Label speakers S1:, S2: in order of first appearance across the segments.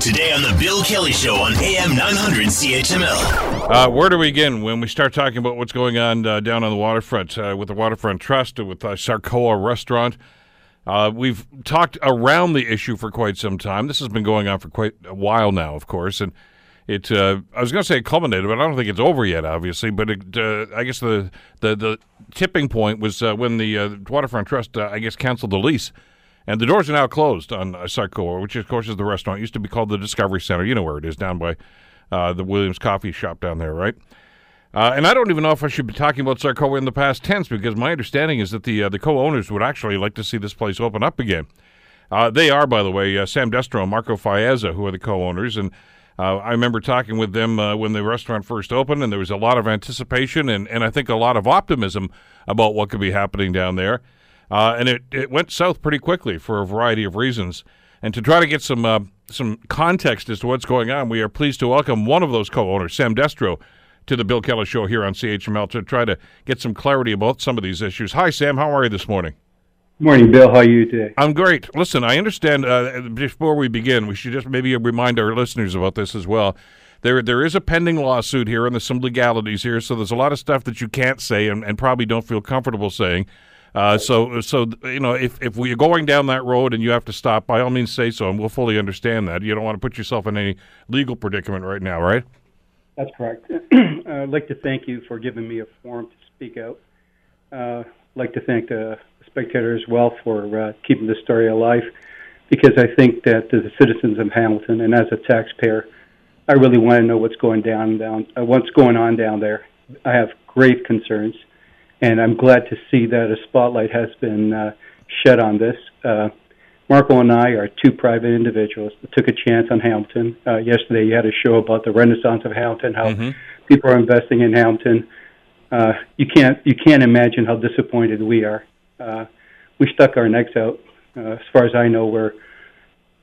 S1: Today on the Bill Kelly Show on AM 900 CHML.
S2: Uh, where do we begin when we start talking about what's going on uh, down on the waterfront uh, with the Waterfront Trust, with uh, Sarcoa Restaurant? Uh, we've talked around the issue for quite some time. This has been going on for quite a while now, of course, and it. Uh, I was going to say it culminated, but I don't think it's over yet, obviously. But it, uh, I guess the, the the tipping point was uh, when the uh, Waterfront Trust, uh, I guess, canceled the lease, and the doors are now closed on Sarcoa, which of course is the restaurant. It used to be called the Discovery Center. You know where it is, down by uh, the Williams Coffee Shop down there, right? Uh, and I don't even know if I should be talking about Sarcoa in the past tense because my understanding is that the uh, the co-owners would actually like to see this place open up again. Uh, they are, by the way, uh, Sam Destro and Marco Faeza, who are the co-owners, and uh, I remember talking with them uh, when the restaurant first opened, and there was a lot of anticipation and, and I think a lot of optimism about what could be happening down there. And it, it went south pretty quickly for a variety of reasons. And to try to get some some context as to what's going on, we are pleased to welcome one of those co-owners, Sam Destro to the Bill Kelly Show here on CHML to try to get some clarity about some of these issues. Hi, Sam. How are you this morning?
S3: Morning, Bill. How are you today?
S2: I'm great. Listen, I understand. Uh, before we begin, we should just maybe remind our listeners about this as well. There, there is a pending lawsuit here, and there's some legalities here. So there's a lot of stuff that you can't say, and, and probably don't feel comfortable saying. Uh, so, so you know, if if we're going down that road and you have to stop, by all means, say so, and we'll fully understand that. You don't want to put yourself in any legal predicament right now, right?
S3: That's correct. I'd like to thank you for giving me a forum to speak out. Uh, I'd like to thank the spectator as well for uh, keeping the story alive, because I think that the citizens of Hamilton, and as a taxpayer, I really want to know what's going down down uh, what's going on down there. I have grave concerns, and I'm glad to see that a spotlight has been uh, shed on this. Uh, Marco and I are two private individuals that took a chance on Hamilton. Uh, yesterday, you had a show about the renaissance of Hamilton, how mm-hmm. people are investing in Hamilton. Uh, you can't you can't imagine how disappointed we are. Uh, we stuck our necks out. Uh, as far as I know, we're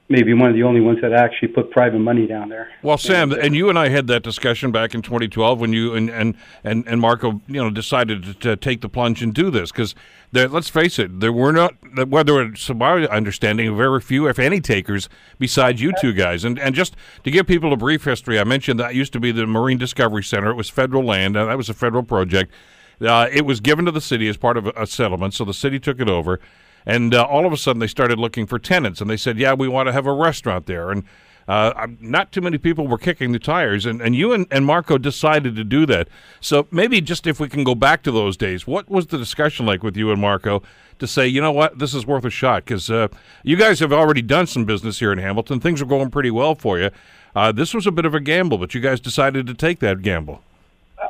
S3: maybe one of the only ones that actually put private money down there.
S2: Well, Sam, and, you and I had that discussion back in 2012 when you and and and, and Marco, you know, decided to, to take the plunge and do this because let's face it, there were not, whether it's my understanding, very few, if any, takers besides you two guys. And and just to give people a brief history, I mentioned that used to be the Marine Discovery Center. It was federal land, and that was a federal project. Uh, it was given to the city as part of a settlement, so the city took it over. And uh, all of a sudden, they started looking for tenants, and they said, "Yeah, we want to have a restaurant there." And uh, not too many people were kicking the tires, and, and you and, and Marco decided to do that. So maybe just if we can go back to those days, what was the discussion like with you and Marco to say, you know what, this is worth a shot? Because uh, you guys have already done some business here in Hamilton. Things are going pretty well for you. Uh, this was a bit of a gamble, but you guys decided to take that gamble.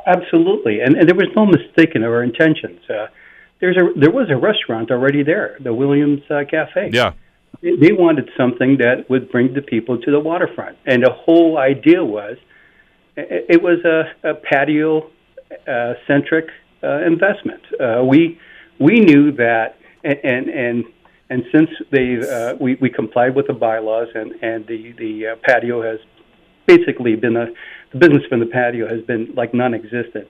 S3: Absolutely, and, and there was no mistake in our intentions. There's a there was a restaurant already there, the Williams uh, Cafe.
S2: Yeah.
S3: They wanted something that would bring the people to the waterfront, and the whole idea was it was a, a patio uh, centric uh, investment. Uh, we we knew that, and and and, and since they uh, we we complied with the bylaws, and and the the uh, patio has basically been a the business from the patio has been like non-existent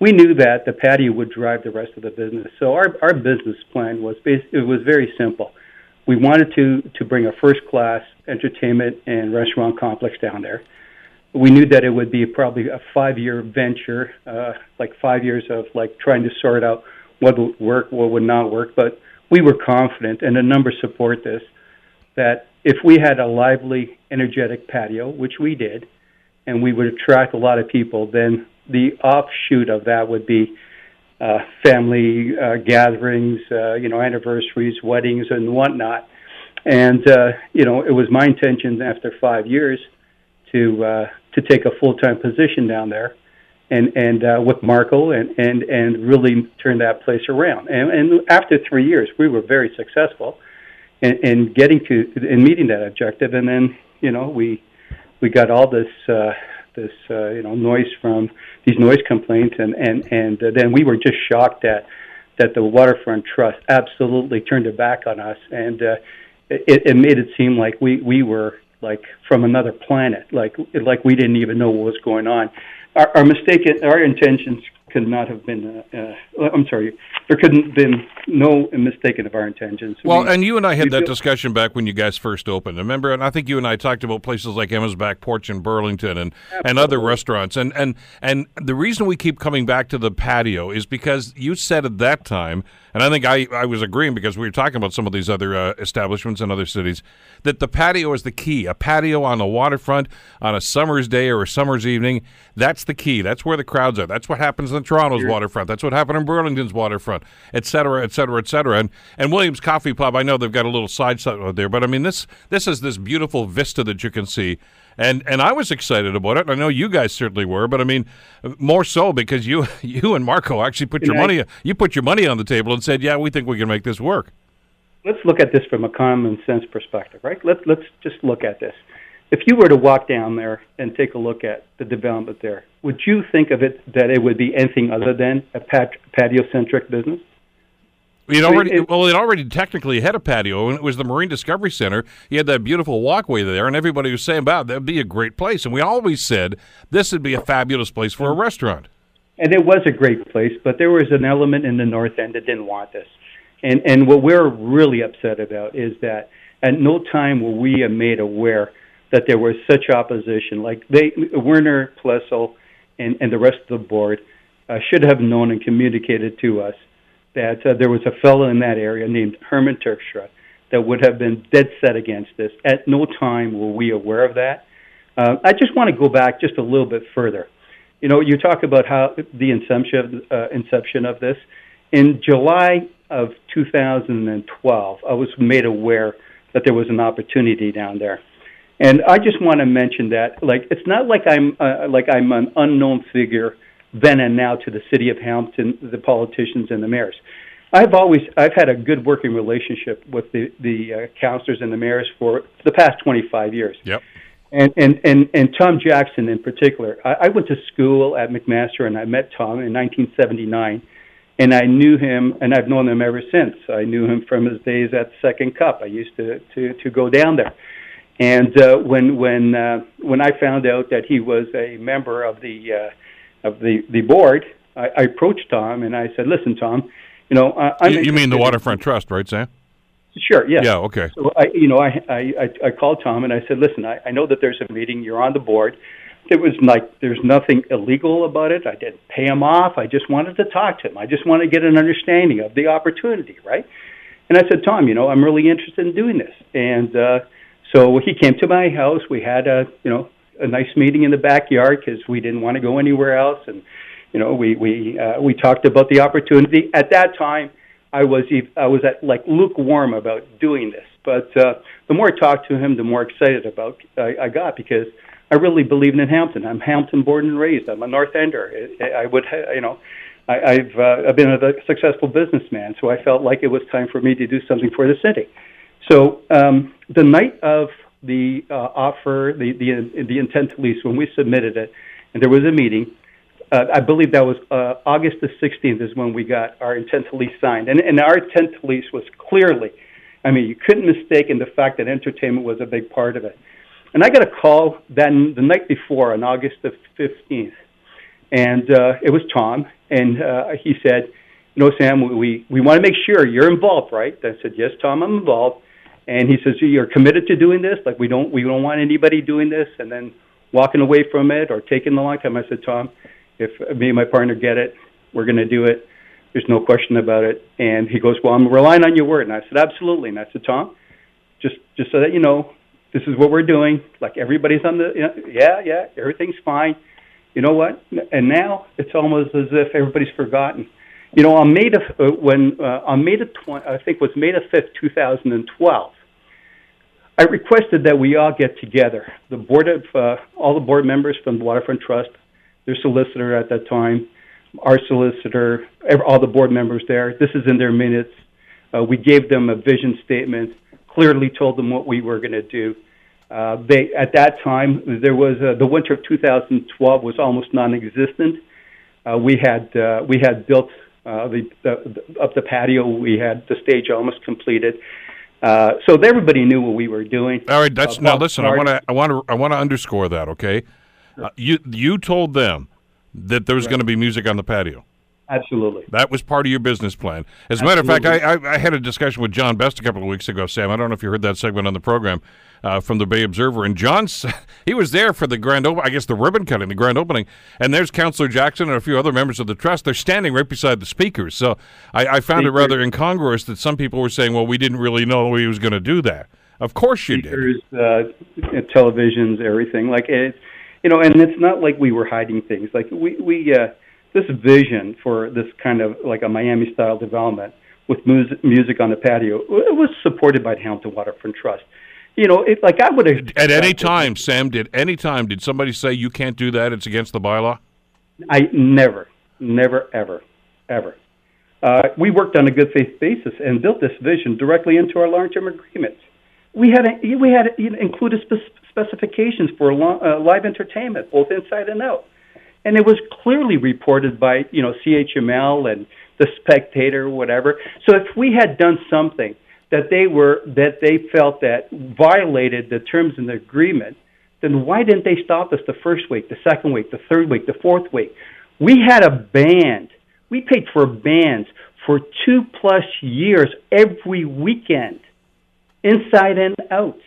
S3: we knew that the patio would drive the rest of the business. So our our business plan was bas- it was very simple. We wanted to to bring a first class entertainment and restaurant complex down there. We knew that it would be probably a five year venture, uh, like five years of like trying to sort out what would work, what would not work. But we were confident, and the numbers support this, that if we had a lively, energetic patio, which we did, and we would attract a lot of people, then the offshoot of that would be uh, family uh, gatherings, uh, you know, anniversaries, weddings, and whatnot. And uh, you know, it was my intention after five years to uh, to take a full time position down there, and and uh, with Marco, and and and really turn that place around. And, and after three years, we were very successful in, in getting to in meeting that objective. And then you know, we we got all this. Uh, this uh, you know noise from these noise complaints, and and and uh, then we were just shocked that that the waterfront trust absolutely turned it back on us, and uh, it, it made it seem like we we were like from another planet, like like we didn't even know what was going on. Our, our mistake, our intentions could not have been. Uh, uh, I'm sorry, there couldn't have been no mistake of our intentions.
S2: Well, we, and you and I had that discussion back when you guys first opened. Remember, and I think you and I talked about places like Emma's Back Porch in Burlington and, and other restaurants. And, and and the reason we keep coming back to the patio is because you said at that time, and I think I, I was agreeing because we were talking about some of these other uh, establishments in other cities, that the patio is the key. A patio on the waterfront on a summer's day or a summer's evening, that's the key. That's where the crowds are. That's what happens in Toronto's sure. waterfront. That's what happened in Burlington's waterfront, et cetera, et cetera, et cetera. And, and Williams Coffee Pub, I know they've got a little side there, but I mean, this, this is this beautiful vista that you can see. And, and I was excited about it. I know you guys certainly were, but I mean, more so because you you and Marco actually put your money you put your money on the table and said, "Yeah, we think we can make this work."
S3: let's look at this from a common sense perspective, right? Let's let's just look at this. If you were to walk down there and take a look at the development there, would you think of it that it would be anything other than a pat- patio-centric business?
S2: It already it, well, it already technically had a patio, and it was the Marine Discovery Center. You had that beautiful walkway there, and everybody was saying, "Wow, that'd be a great place." And we always said this would be a fabulous place for a mm-hmm. restaurant.
S3: And it was a great place, but there was an element in the north end that didn't want this. And and what we're really upset about is that at no time were we made aware that there was such opposition. Like they, Werner Plessl and, and the rest of the board uh, should have known and communicated to us that uh, there was a fellow in that area named Herman Turkstra that would have been dead set against this. At no time were we aware of that. Uh, I just want to go back just a little bit further. You know, you talk about how the inception, uh, inception of this. In July of 2012, I was made aware that there was an opportunity down there. And I just want to mention that, like, it's not like I'm uh, like I'm an unknown figure then and now to the city of Hamilton, the politicians and the mayors. I've always I've had a good working relationship with the the uh, councilors and the mayors for the past 25 years.
S2: Yep.
S3: And and and and Tom Jackson in particular. I, I went to school at McMaster and I met Tom in 1979 and I knew him, and I've known him ever since. I knew him from his days at Second Cup. I used to to to go down there, and uh, when when uh, when I found out that he was a member of the uh, of the the board, I, I approached Tom and I said, "Listen, Tom, you know, I, I'm
S2: you, you mean the Waterfront Trust, right, Sam?"
S3: Sure. Yeah.
S2: Yeah. Okay.
S3: So I, you know, I I I called Tom and I said, "Listen, I, I know that there's a meeting. You're on the board it was like there's nothing illegal about it. I didn't pay him off. I just wanted to talk to him. I just wanted to get an understanding of the opportunity, right? And I said, Tom, you know, I'm really interested in doing this. And uh, so he came to my house. We had a, you know, a nice meeting in the backyard because we didn't want to go anywhere else. And you know, we we uh, we talked about the opportunity. At that time, I was I was at like lukewarm about doing this. But uh, the more I talked to him, the more excited about I, I got because I really believe in Hamilton. I'm Hamilton born and raised. I'm a North Ender. I would, you know, I, I've uh, I've been a successful businessman, so I felt like it was time for me to do something for the city. So um, the night of the uh, offer, the the the intent to lease, when we submitted it, and there was a meeting. Uh, I believe that was uh, August the 16th is when we got our intent to lease signed, and, and our intent to lease was clearly, I mean, you couldn't mistake in the fact that entertainment was a big part of it. And I got a call then the night before on August the 15th. And uh, it was Tom. And uh, he said, You know, Sam, we, we want to make sure you're involved, right? I said, Yes, Tom, I'm involved. And he says, You're committed to doing this? Like, we don't, we don't want anybody doing this and then walking away from it or taking a long time. I said, Tom, if me and my partner get it, we're going to do it. There's no question about it. And he goes, Well, I'm relying on your word. And I said, Absolutely. And I said, Tom, just just so that you know, this is what we're doing. Like everybody's on the, you know, yeah, yeah, everything's fine. You know what? And now it's almost as if everybody's forgotten. You know, on May the uh, when uh, on May the 20, I think it was May the fifth, two thousand and twelve. I requested that we all get together. The board of uh, all the board members from the Waterfront Trust, their solicitor at that time, our solicitor, all the board members there. This is in their minutes. Uh, we gave them a vision statement clearly told them what we were going to do. Uh, they at that time there was uh, the winter of 2012 was almost non-existent. Uh, we had uh, we had built uh, the, the, the up the patio. We had the stage almost completed. Uh, so everybody knew what we were doing.
S2: All right, that's uh, now listen. I want to I want to I want to underscore that. Okay, uh, you you told them that there was right. going to be music on the patio.
S3: Absolutely.
S2: That was part of your business plan. As a matter of fact, I, I, I, had a discussion with John Best a couple of weeks ago, Sam. I don't know if you heard that segment on the program uh, from the Bay Observer. And John, he was there for the grand opening, I guess the ribbon cutting, the grand opening. And there's Councillor Jackson and a few other members of the trust. They're standing right beside the speakers. So I, I found it rather incongruous that some people were saying, well, we didn't really know he was going to do that. Of course you
S3: speakers, did. Uh, televisions, everything. Like, it, you know, and it's not like we were hiding things. Like, we, we, uh, this vision for this kind of like a Miami style development with music, music on the patio it was supported by the Hamilton Waterfront Trust. You know, it, like I would have
S2: at any time, Sam. Did any time did somebody say you can't do that? It's against the bylaw.
S3: I never, never, ever, ever. Uh, we worked on a good faith basis and built this vision directly into our long term agreements. We had a, we had included spe- specifications for long, uh, live entertainment, both inside and out and it was clearly reported by you know CHML and the Spectator, whatever. So if we had done something that they were that they felt that violated the terms in the agreement, then why didn't they stop us the first week, the second week, the third week, the fourth week? We had a band. We paid for bands for two plus years every weekend, inside and out.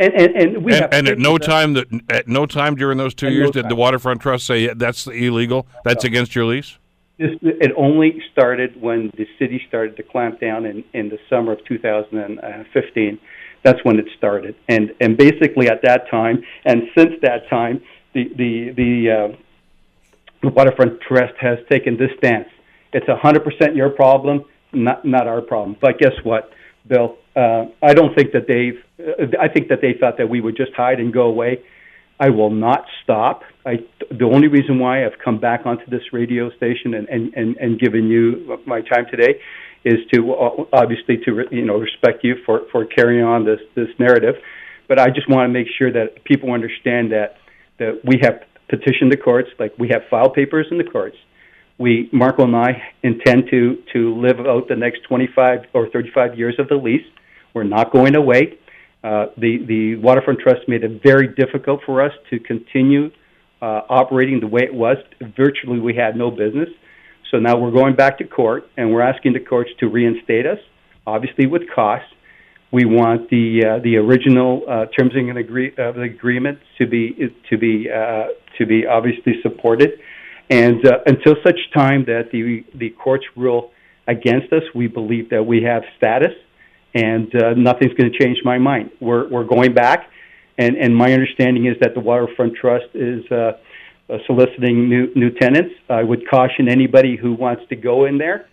S3: And, and, and we
S2: and, and at no time that at no time during those two years no did the waterfront trust say that's illegal. That's no. against your lease.
S3: This, it only started when the city started to clamp down in, in the summer of 2015. That's when it started, and and basically at that time, and since that time, the the the, uh, the waterfront trust has taken this stance. It's 100% your problem, not not our problem. But guess what, Bill? Uh, I don't think that they've. Uh, I think that they thought that we would just hide and go away. I will not stop. I, the only reason why I've come back onto this radio station and, and, and, and given you my time today is to uh, obviously to you know respect you for, for carrying on this this narrative, but I just want to make sure that people understand that that we have petitioned the courts, like we have filed papers in the courts we Marco and I intend to to live out the next 25 or 35 years of the lease. We're not going to wait. Uh, the the waterfront trust made it very difficult for us to continue uh, operating the way it was. Virtually, we had no business. So now we're going back to court, and we're asking the courts to reinstate us, obviously with costs. We want the uh, the original uh, terms and agree, uh, the agreement to be to be uh, to be obviously supported. And uh, until such time that the the courts rule against us, we believe that we have status, and uh, nothing's going to change my mind. We're we're going back, and and my understanding is that the Waterfront Trust is. Uh, uh, soliciting new new tenants. I would caution anybody who wants to go in there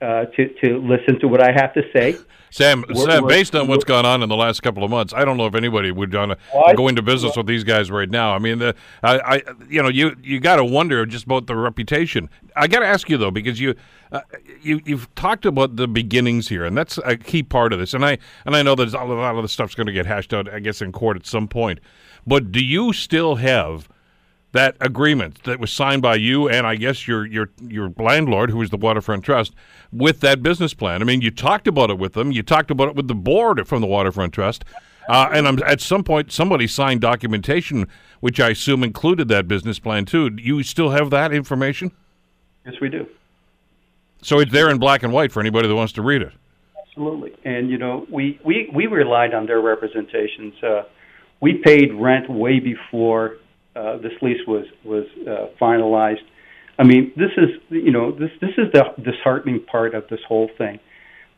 S3: uh, to to listen to what I have to say.
S2: Sam, we're, Sam we're, based on what's gone on in the last couple of months, I don't know if anybody would want to go into business with these guys right now. I mean, the, I, I you know, you you got to wonder just about the reputation. I got to ask you though, because you uh, you you've talked about the beginnings here, and that's a key part of this. And I and I know that a lot of the stuff's going to get hashed out, I guess, in court at some point. But do you still have that agreement that was signed by you and I guess your your your landlord, who was the Waterfront Trust, with that business plan. I mean, you talked about it with them. You talked about it with the board from the Waterfront Trust, uh, and I'm, at some point somebody signed documentation, which I assume included that business plan too. Do you still have that information?
S3: Yes, we do.
S2: So it's there in black and white for anybody that wants to read it.
S3: Absolutely, and you know we we we relied on their representations. Uh, we paid rent way before uh, this lease was was uh, finalized. I mean, this is you know this this is the disheartening part of this whole thing,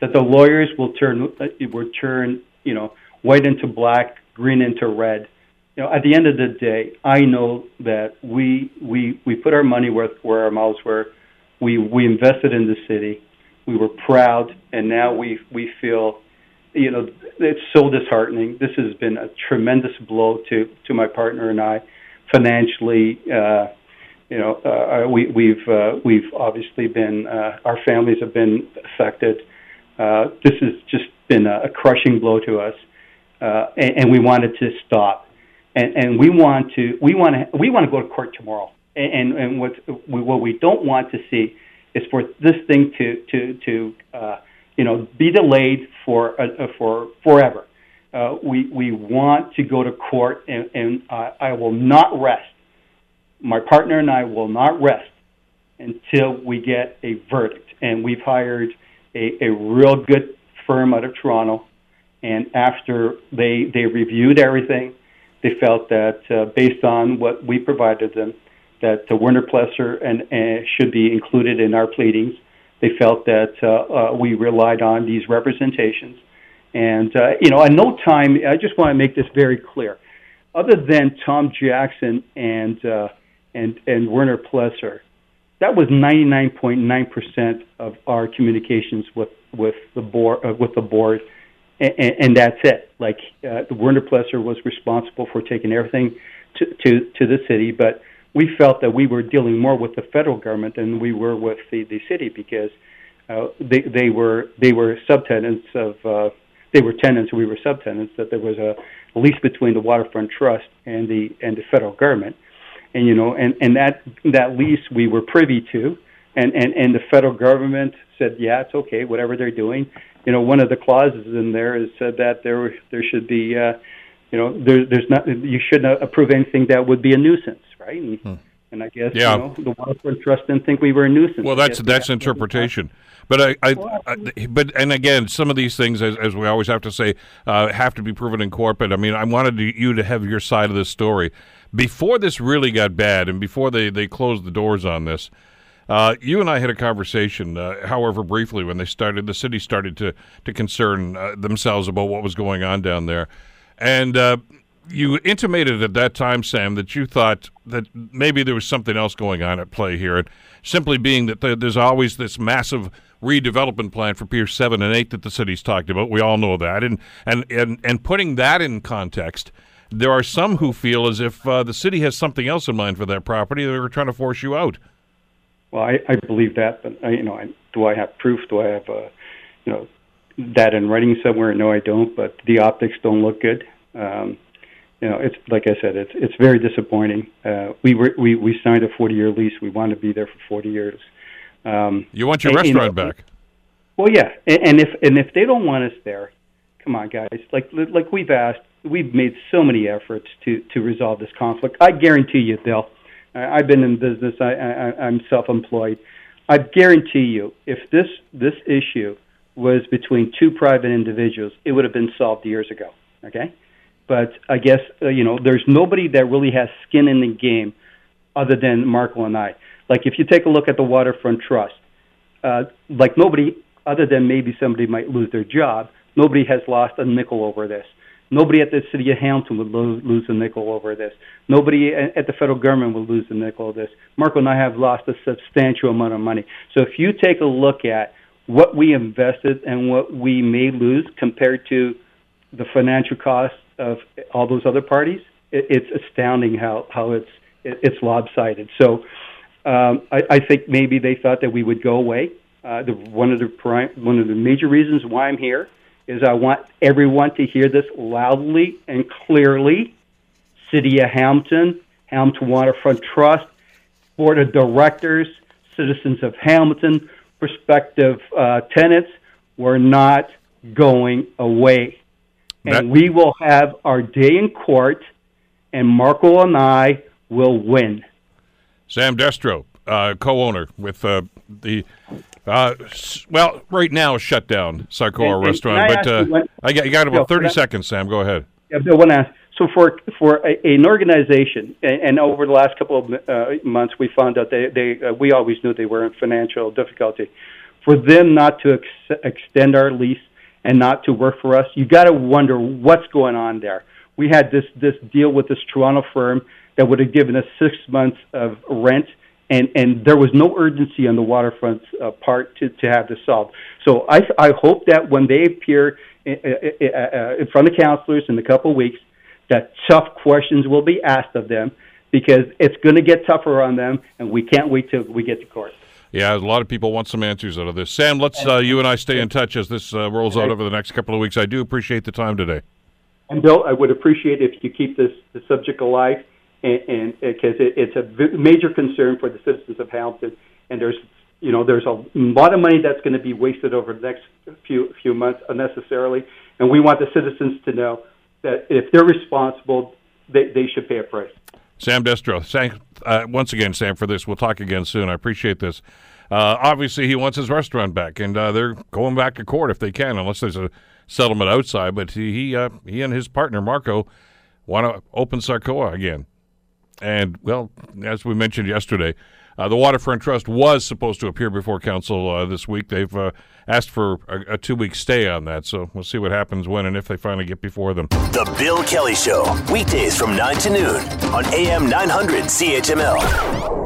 S3: that the lawyers will turn uh, will turn you know white into black, green into red. You know, at the end of the day, I know that we we we put our money where where our mouths were. We we invested in the city. We were proud, and now we we feel, you know, it's so disheartening. This has been a tremendous blow to to my partner and I financially. Uh, you know, uh, we, we've uh, we've obviously been uh, our families have been affected. Uh, this has just been a, a crushing blow to us, uh, and, and we wanted to stop. And, and we want to we want to we want to go to court tomorrow. And and what we, what we don't want to see is for this thing to to to uh, you know be delayed for uh, for forever. Uh, we we want to go to court, and, and uh, I will not rest my partner and I will not rest until we get a verdict. And we've hired a, a real good firm out of Toronto. And after they they reviewed everything, they felt that uh, based on what we provided them, that the Werner Plessl and uh, should be included in our pleadings. They felt that uh, uh, we relied on these representations, and uh, you know, at no time. I just want to make this very clear. Other than Tom Jackson and uh, and and Werner Plessl, that was 99.9% of our communications with with the board uh, with the board, and, and that's it. Like uh, Werner Plessl was responsible for taking everything to to, to the city, but we felt that we were dealing more with the federal government than we were with the, the city because uh, they they were they were subtenants of uh, they were tenants we were subtenants that there was a lease between the waterfront trust and the and the federal government and you know and and that that lease we were privy to and and and the federal government said yeah it's okay whatever they're doing you know one of the clauses in there is said that there there should be uh, you know there, there's not you shouldn't approve anything that would be a nuisance right? And, hmm. and I guess yeah. you know, the Waterfront Trust didn't think we were a nuisance.
S2: Well, that's that's interpretation. But I, I, I, but and again, some of these things, as, as we always have to say, uh, have to be proven in court. But I mean, I wanted you to have your side of this story before this really got bad, and before they they closed the doors on this. Uh, you and I had a conversation, uh, however briefly, when they started. The city started to to concern uh, themselves about what was going on down there, and uh, you intimated at that time, Sam, that you thought that maybe there was something else going on at play here, and simply being that there's always this massive redevelopment plan for Pier Seven and Eight that the city's talked about. We all know that, and and and and putting that in context, there are some who feel as if uh, the city has something else in mind for that property. They're trying to force you out.
S3: Well, I, I believe that, but I, you know, I, do I have proof? Do I have, uh, you know, that in writing somewhere? No, I don't. But the optics don't look good. Um, you know, it's like I said, it's it's very disappointing. Uh, we were we we signed a 40 year lease. We want to be there for 40 years.
S2: Um, you want your and, restaurant you know, back?
S3: Well, yeah, and, and if and if they don't want us there, come on, guys. Like like we've asked, we've made so many efforts to to resolve this conflict. I guarantee you, they'll. I've been in business. I, I I'm self-employed. I guarantee you, if this this issue was between two private individuals, it would have been solved years ago. Okay but I guess uh, you know there's nobody that really has skin in the game other than Marco and I. Like if you take a look at the Waterfront Trust, uh, like nobody other than maybe somebody might lose their job, nobody has lost a nickel over this. Nobody at the city of Hamilton would lo- lose a nickel over this. Nobody at the federal government would lose a nickel over this. Marco and I have lost a substantial amount of money. So if you take a look at what we invested and what we may lose compared to the financial costs of all those other parties, it, it's astounding how how it's it, it's lopsided. So um, I, I think maybe they thought that we would go away. Uh, the, one of the prime, one of the major reasons why I'm here is I want everyone to hear this loudly and clearly. City of Hamilton, Hamilton Waterfront Trust, Board of Directors, citizens of Hamilton, prospective uh, tenants, we're not going away and that, we will have our day in court, and Marco and I will win.
S2: Sam Destro, uh, co-owner with uh, the uh, well, right now shut down Sarcoa Restaurant, but uh, I got you got about thirty seconds. Sam, go ahead.
S3: Yeah, I want to ask. So for for a, an organization, and, and, over the last couple of uh, months, we found out they they uh, we always knew they were in financial difficulty. For them not to ex- extend our lease and not to work for us, you got to wonder what's going on there. We had this this deal with this Toronto firm that would have given us six months of rent, and and there was no urgency on the waterfront uh, part to to have this solved. So I I hope that when they appear in, in front of councilors in a couple of weeks, that tough questions will be asked of them because it's going to get tougher on them, and we can't wait till we get to court.
S2: Yeah, a lot of people want some answers out of this. Sam, let's uh, you and I stay in touch as this uh, rolls out over the next couple of weeks. I do appreciate the time today.
S3: And Bill, I would appreciate if you keep this the subject alive, and because it, it's a major concern for the citizens of Hamilton, and there's you know there's a lot of money that's going to be wasted over the next few few months unnecessarily, and we want the citizens to know that if they're responsible, they, they should pay a price.
S2: Sam Destro, thank, uh, once again, Sam, for this. We'll talk again soon. I appreciate this. Uh, obviously, he wants his restaurant back, and uh, they're going back to court if they can, unless there's a settlement outside. But he he, uh, he and his partner Marco want to open Sarcoa again. And well, as we mentioned yesterday, uh, the Waterfront Trust was supposed to appear before council uh, this week. They've uh, asked for a, a two week stay on that, so we'll see what happens when and if they finally get before them.
S1: The Bill Kelly Show, weekdays from 9 to noon on AM 900 CHML.